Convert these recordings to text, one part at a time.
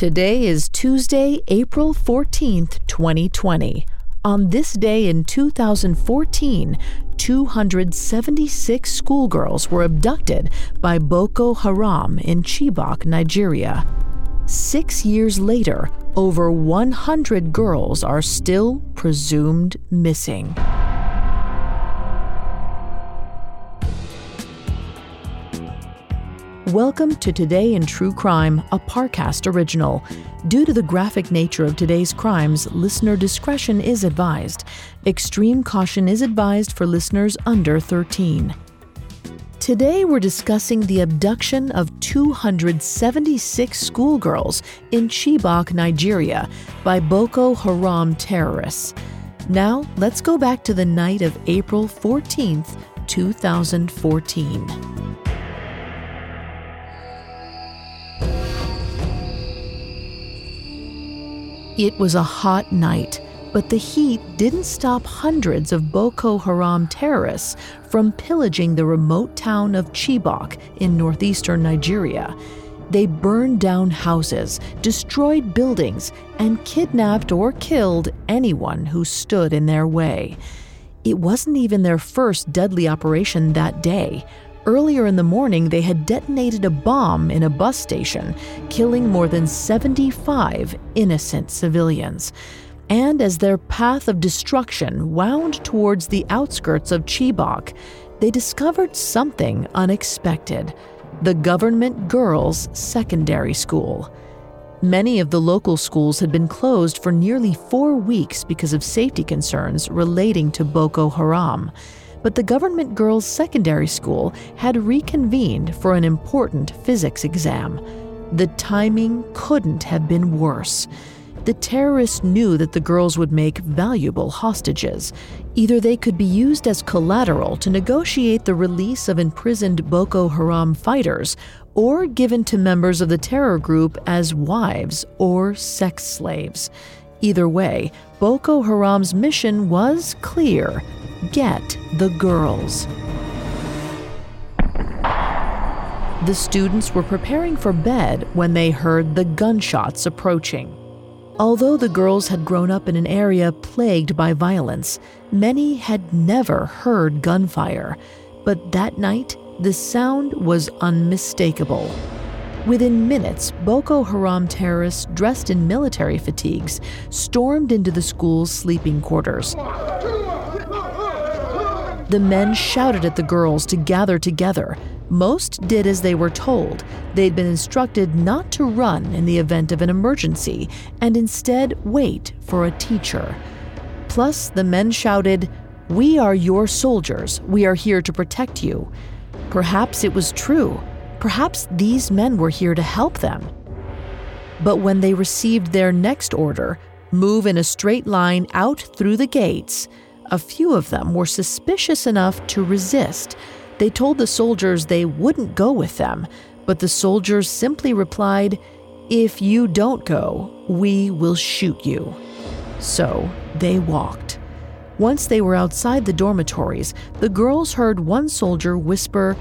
Today is Tuesday, April 14th, 2020. On this day in 2014, 276 schoolgirls were abducted by Boko Haram in Chibok, Nigeria. Six years later, over 100 girls are still presumed missing. Welcome to Today in True Crime, a Parcast original. Due to the graphic nature of today's crimes, listener discretion is advised. Extreme caution is advised for listeners under 13. Today, we're discussing the abduction of 276 schoolgirls in Chibok, Nigeria, by Boko Haram terrorists. Now, let's go back to the night of April 14th, 2014. It was a hot night, but the heat didn't stop hundreds of Boko Haram terrorists from pillaging the remote town of Chibok in northeastern Nigeria. They burned down houses, destroyed buildings, and kidnapped or killed anyone who stood in their way. It wasn't even their first deadly operation that day. Earlier in the morning, they had detonated a bomb in a bus station, killing more than 75 innocent civilians. And as their path of destruction wound towards the outskirts of Chibok, they discovered something unexpected the Government Girls Secondary School. Many of the local schools had been closed for nearly four weeks because of safety concerns relating to Boko Haram but the government girls' secondary school had reconvened for an important physics exam. The timing couldn't have been worse. The terrorists knew that the girls would make valuable hostages. Either they could be used as collateral to negotiate the release of imprisoned Boko Haram fighters, or given to members of the terror group as wives or sex slaves. Either way, Boko Haram's mission was clear Get the girls. The students were preparing for bed when they heard the gunshots approaching. Although the girls had grown up in an area plagued by violence, many had never heard gunfire. But that night, the sound was unmistakable. Within minutes, Boko Haram terrorists dressed in military fatigues stormed into the school's sleeping quarters. The men shouted at the girls to gather together. Most did as they were told. They'd been instructed not to run in the event of an emergency and instead wait for a teacher. Plus, the men shouted, We are your soldiers. We are here to protect you. Perhaps it was true. Perhaps these men were here to help them. But when they received their next order, move in a straight line out through the gates, a few of them were suspicious enough to resist. They told the soldiers they wouldn't go with them, but the soldiers simply replied, If you don't go, we will shoot you. So they walked. Once they were outside the dormitories, the girls heard one soldier whisper,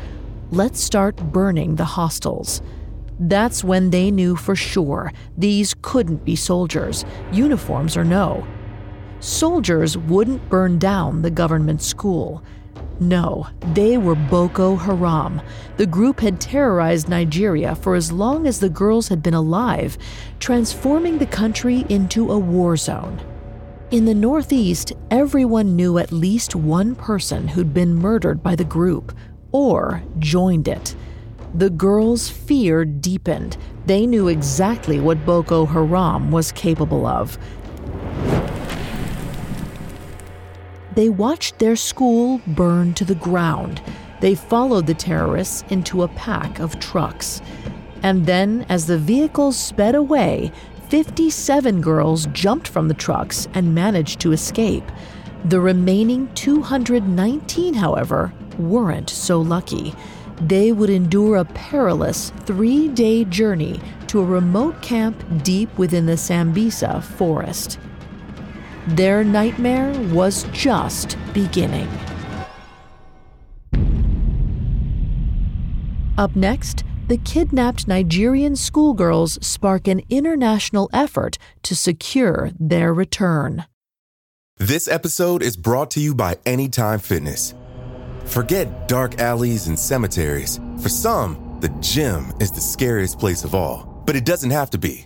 Let's start burning the hostels. That's when they knew for sure these couldn't be soldiers, uniforms or no soldiers wouldn't burn down the government school. No, they were Boko Haram. The group had terrorized Nigeria for as long as the girls had been alive, transforming the country into a war zone. In the Northeast, everyone knew at least one person who'd been murdered by the group or joined it. The girls' fear deepened. They knew exactly what Boko Haram was capable of they watched their school burn to the ground. They followed the terrorists into a pack of trucks. And then, as the vehicles sped away, 57 girls jumped from the trucks and managed to escape. The remaining 219, however, weren't so lucky. They would endure a perilous three day journey to a remote camp deep within the Sambisa forest. Their nightmare was just beginning. Up next, the kidnapped Nigerian schoolgirls spark an international effort to secure their return. This episode is brought to you by Anytime Fitness. Forget dark alleys and cemeteries. For some, the gym is the scariest place of all, but it doesn't have to be.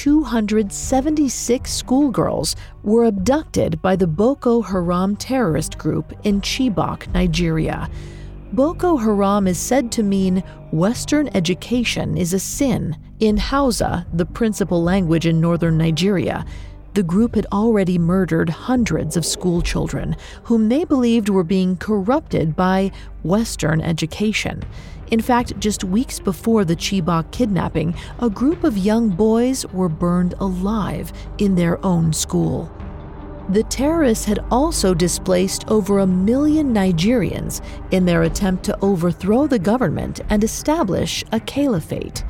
276 schoolgirls were abducted by the Boko Haram terrorist group in Chibok, Nigeria. Boko Haram is said to mean Western education is a sin. In Hausa, the principal language in northern Nigeria, the group had already murdered hundreds of schoolchildren whom they believed were being corrupted by Western education. In fact, just weeks before the Chibok kidnapping, a group of young boys were burned alive in their own school. The terrorists had also displaced over a million Nigerians in their attempt to overthrow the government and establish a caliphate.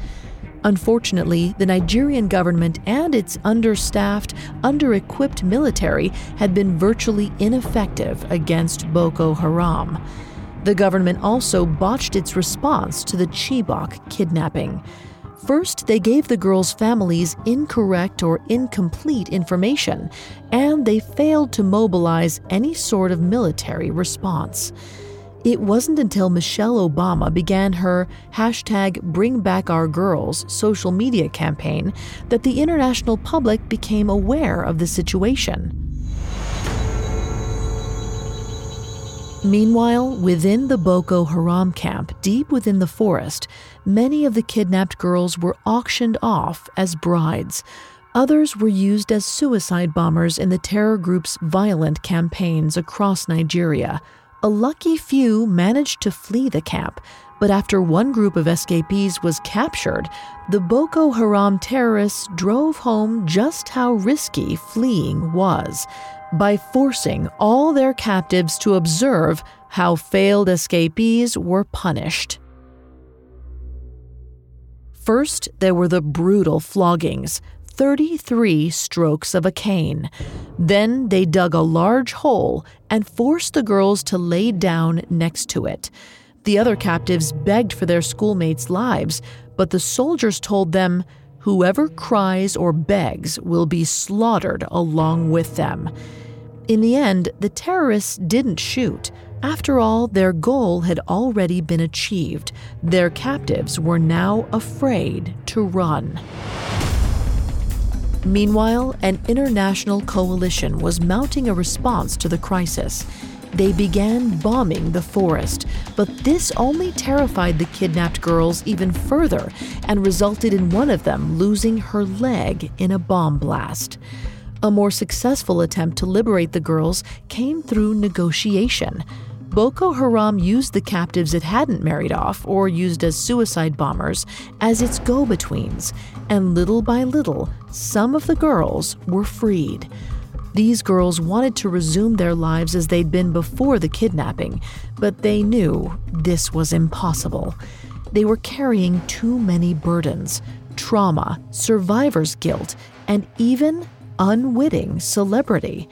Unfortunately, the Nigerian government and its understaffed, under equipped military had been virtually ineffective against Boko Haram. The government also botched its response to the Chibok kidnapping. First, they gave the girls' families incorrect or incomplete information, and they failed to mobilize any sort of military response. It wasn't until Michelle Obama began her hashtag Bring Back Our Girls social media campaign that the international public became aware of the situation. Meanwhile, within the Boko Haram camp, deep within the forest, many of the kidnapped girls were auctioned off as brides. Others were used as suicide bombers in the terror group's violent campaigns across Nigeria. A lucky few managed to flee the camp, but after one group of escapees was captured, the Boko Haram terrorists drove home just how risky fleeing was by forcing all their captives to observe how failed escapees were punished. First, there were the brutal floggings 33 strokes of a cane. Then they dug a large hole and forced the girls to lay down next to it. The other captives begged for their schoolmates' lives, but the soldiers told them, Whoever cries or begs will be slaughtered along with them. In the end, the terrorists didn't shoot. After all, their goal had already been achieved. Their captives were now afraid to run. Meanwhile, an international coalition was mounting a response to the crisis. They began bombing the forest, but this only terrified the kidnapped girls even further and resulted in one of them losing her leg in a bomb blast. A more successful attempt to liberate the girls came through negotiation. Boko Haram used the captives it hadn't married off or used as suicide bombers as its go betweens, and little by little, some of the girls were freed. These girls wanted to resume their lives as they'd been before the kidnapping, but they knew this was impossible. They were carrying too many burdens trauma, survivor's guilt, and even unwitting celebrity.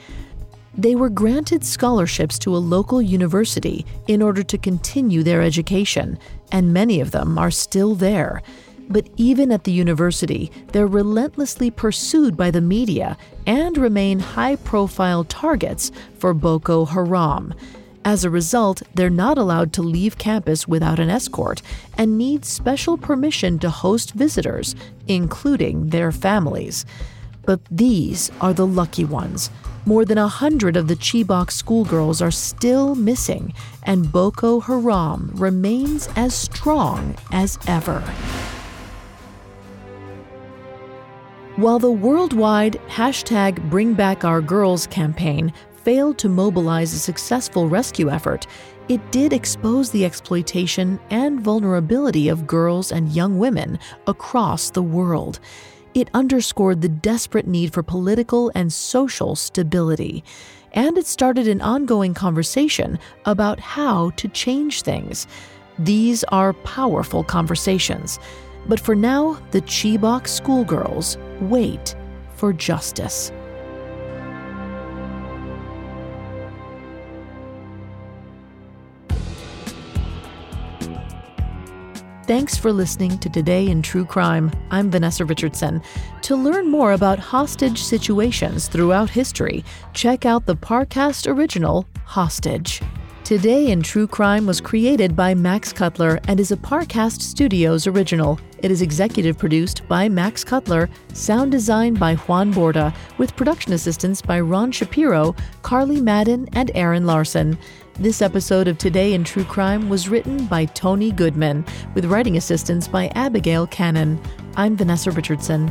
They were granted scholarships to a local university in order to continue their education, and many of them are still there. But even at the university, they're relentlessly pursued by the media and remain high profile targets for Boko Haram. As a result, they're not allowed to leave campus without an escort and need special permission to host visitors, including their families. But these are the lucky ones. More than a hundred of the Chibok schoolgirls are still missing, and Boko Haram remains as strong as ever. While the worldwide hashtag Bring Back Our Girls campaign failed to mobilize a successful rescue effort, it did expose the exploitation and vulnerability of girls and young women across the world it underscored the desperate need for political and social stability. And it started an ongoing conversation about how to change things. These are powerful conversations. But for now, the Chibok schoolgirls wait for justice. Thanks for listening to Today in True Crime. I'm Vanessa Richardson. To learn more about hostage situations throughout history, check out the Parcast original, Hostage. Today in True Crime was created by Max Cutler and is a Parcast Studios original. It is executive produced by Max Cutler, sound designed by Juan Borda, with production assistance by Ron Shapiro, Carly Madden, and Aaron Larson. This episode of Today in True Crime was written by Tony Goodman, with writing assistance by Abigail Cannon. I'm Vanessa Richardson.